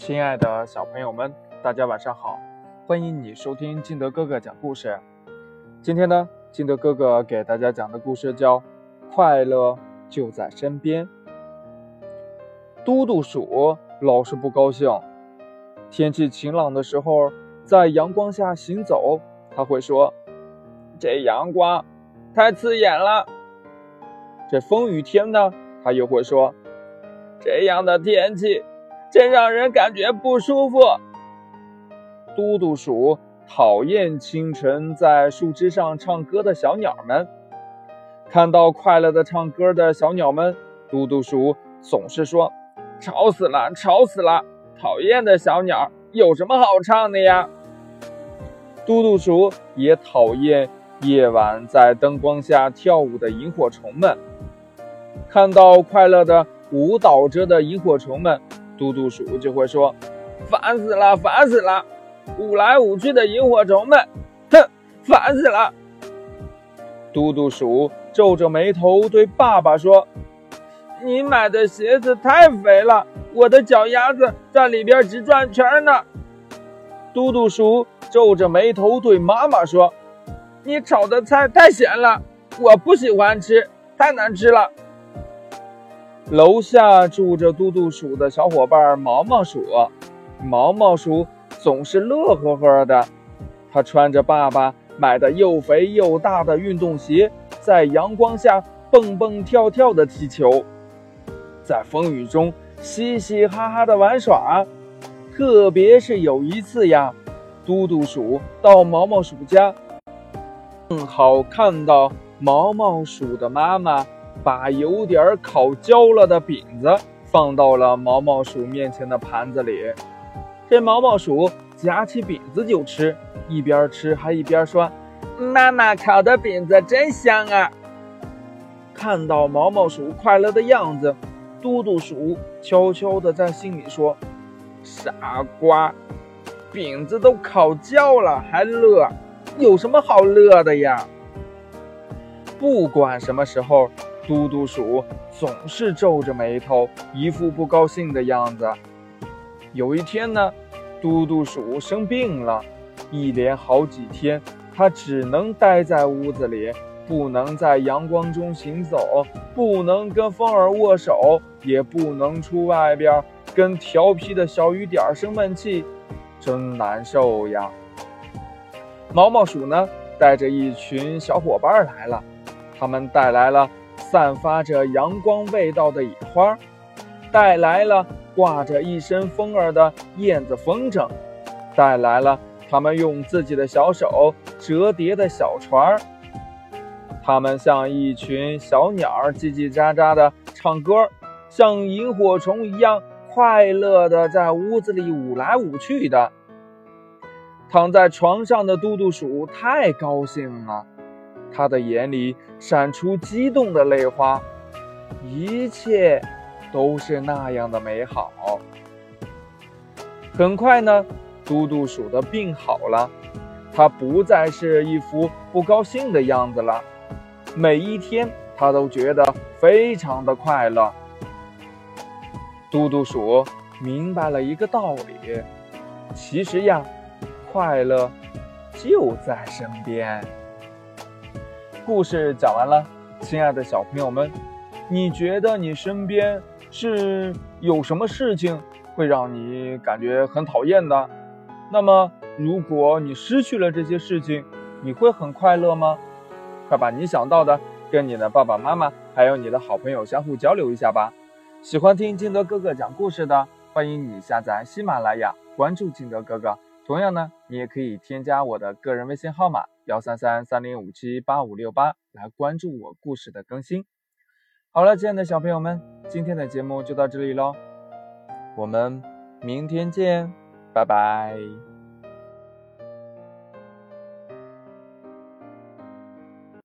亲爱的小朋友们，大家晚上好！欢迎你收听金德哥哥讲故事。今天呢，金德哥哥给大家讲的故事叫《快乐就在身边》。嘟嘟鼠老是不高兴，天气晴朗的时候，在阳光下行走，他会说：“这阳光太刺眼了。”这风雨天呢，他又会说：“这样的天气。”真让人感觉不舒服。嘟嘟鼠讨厌清晨在树枝上唱歌的小鸟们。看到快乐的唱歌的小鸟们，嘟嘟鼠总是说：“吵死了，吵死了！讨厌的小鸟，有什么好唱的呀？”嘟嘟鼠也讨厌夜晚在灯光下跳舞的萤火虫们。看到快乐的舞蹈着的萤火虫们。嘟嘟鼠就会说：“烦死了，烦死了！舞来舞去的萤火虫们，哼，烦死了！”嘟嘟鼠皱着眉头对爸爸说：“你买的鞋子太肥了，我的脚丫子在里边直转圈呢。”嘟嘟鼠皱着眉头对妈妈说：“你炒的菜太咸了，我不喜欢吃，太难吃了。”楼下住着嘟嘟鼠的小伙伴毛毛鼠，毛毛鼠总是乐呵呵的。他穿着爸爸买的又肥又大的运动鞋，在阳光下蹦蹦跳跳的踢球，在风雨中嘻嘻哈哈的玩耍。特别是有一次呀，嘟嘟鼠到毛毛鼠家，正好看到毛毛鼠的妈妈。把有点烤焦了的饼子放到了毛毛鼠面前的盘子里，这毛毛鼠夹起饼子就吃，一边吃还一边说：“妈妈烤的饼子真香啊！”看到毛毛鼠快乐的样子，嘟嘟鼠悄悄地在心里说：“傻瓜，饼子都烤焦了还乐，有什么好乐的呀？”不管什么时候。嘟嘟鼠总是皱着眉头，一副不高兴的样子。有一天呢，嘟嘟鼠生病了，一连好几天，它只能待在屋子里，不能在阳光中行走，不能跟风儿握手，也不能出外边跟调皮的小雨点生闷气，真难受呀。毛毛鼠呢，带着一群小伙伴来了，他们带来了。散发着阳光味道的野花，带来了挂着一身风儿的燕子风筝，带来了他们用自己的小手折叠的小船儿。他们像一群小鸟，叽叽喳喳的唱歌，像萤火虫一样快乐的在屋子里舞来舞去的。躺在床上的嘟嘟鼠太高兴了。他的眼里闪出激动的泪花，一切都是那样的美好。很快呢，嘟嘟鼠的病好了，他不再是一副不高兴的样子了。每一天，他都觉得非常的快乐。嘟嘟鼠明白了一个道理：其实呀，快乐就在身边。故事讲完了，亲爱的小朋友们，你觉得你身边是有什么事情会让你感觉很讨厌的？那么，如果你失去了这些事情，你会很快乐吗？快把你想到的跟你的爸爸妈妈还有你的好朋友相互交流一下吧。喜欢听金德哥哥讲故事的，欢迎你下载喜马拉雅，关注金德哥哥。同样呢，你也可以添加我的个人微信号码。幺三三三零五七八五六八来关注我故事的更新。好了，亲爱的小朋友们，今天的节目就到这里喽，我们明天见，拜拜。